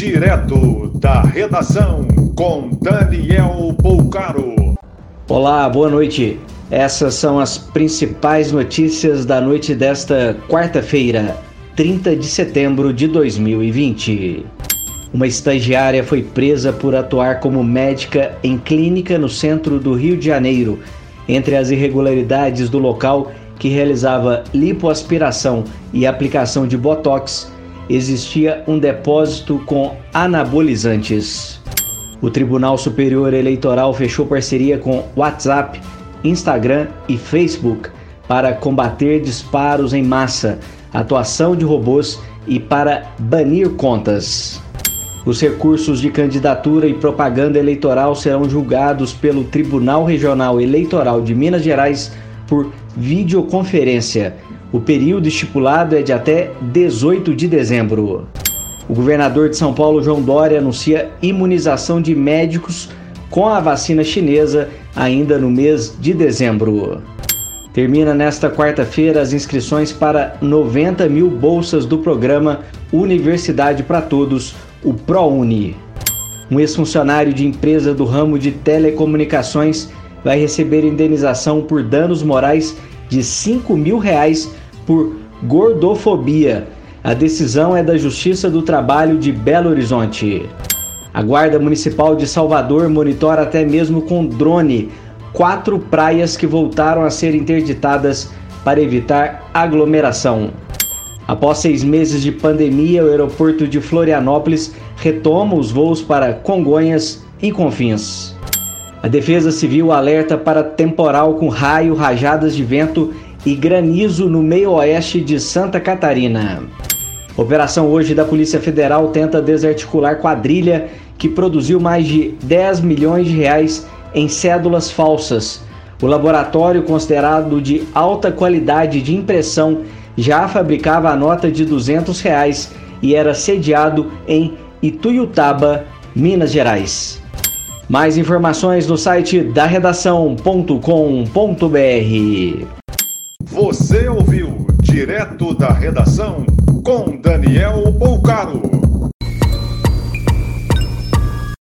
Direto da redação com Daniel Poucaro. Olá, boa noite. Essas são as principais notícias da noite desta quarta-feira, 30 de setembro de 2020. Uma estagiária foi presa por atuar como médica em clínica no centro do Rio de Janeiro. Entre as irregularidades do local, que realizava lipoaspiração e aplicação de botox, existia um depósito com anabolizantes. O Tribunal Superior Eleitoral fechou parceria com WhatsApp, Instagram e Facebook para combater disparos em massa, atuação de robôs e para banir contas. Os recursos de candidatura e propaganda eleitoral serão julgados pelo Tribunal Regional Eleitoral de Minas Gerais por videoconferência o período estipulado é de até 18 de dezembro. O governador de São Paulo, João Dória, anuncia imunização de médicos com a vacina chinesa ainda no mês de dezembro. Termina nesta quarta-feira as inscrições para 90 mil bolsas do programa Universidade para Todos, o ProUni. Um ex-funcionário de empresa do ramo de telecomunicações vai receber indenização por danos morais de 5 mil reais por gordofobia. A decisão é da Justiça do Trabalho de Belo Horizonte. A Guarda Municipal de Salvador monitora até mesmo com drone quatro praias que voltaram a ser interditadas para evitar aglomeração. Após seis meses de pandemia, o aeroporto de Florianópolis retoma os voos para Congonhas e Confins. A Defesa Civil alerta para temporal com raio, rajadas de vento e granizo no meio-oeste de Santa Catarina. Operação hoje da Polícia Federal tenta desarticular quadrilha que produziu mais de 10 milhões de reais em cédulas falsas. O laboratório, considerado de alta qualidade de impressão, já fabricava a nota de 200 reais e era sediado em Ituiutaba, Minas Gerais. Mais informações no site da redação.com.br. Você ouviu direto da redação com Daniel Poucaro.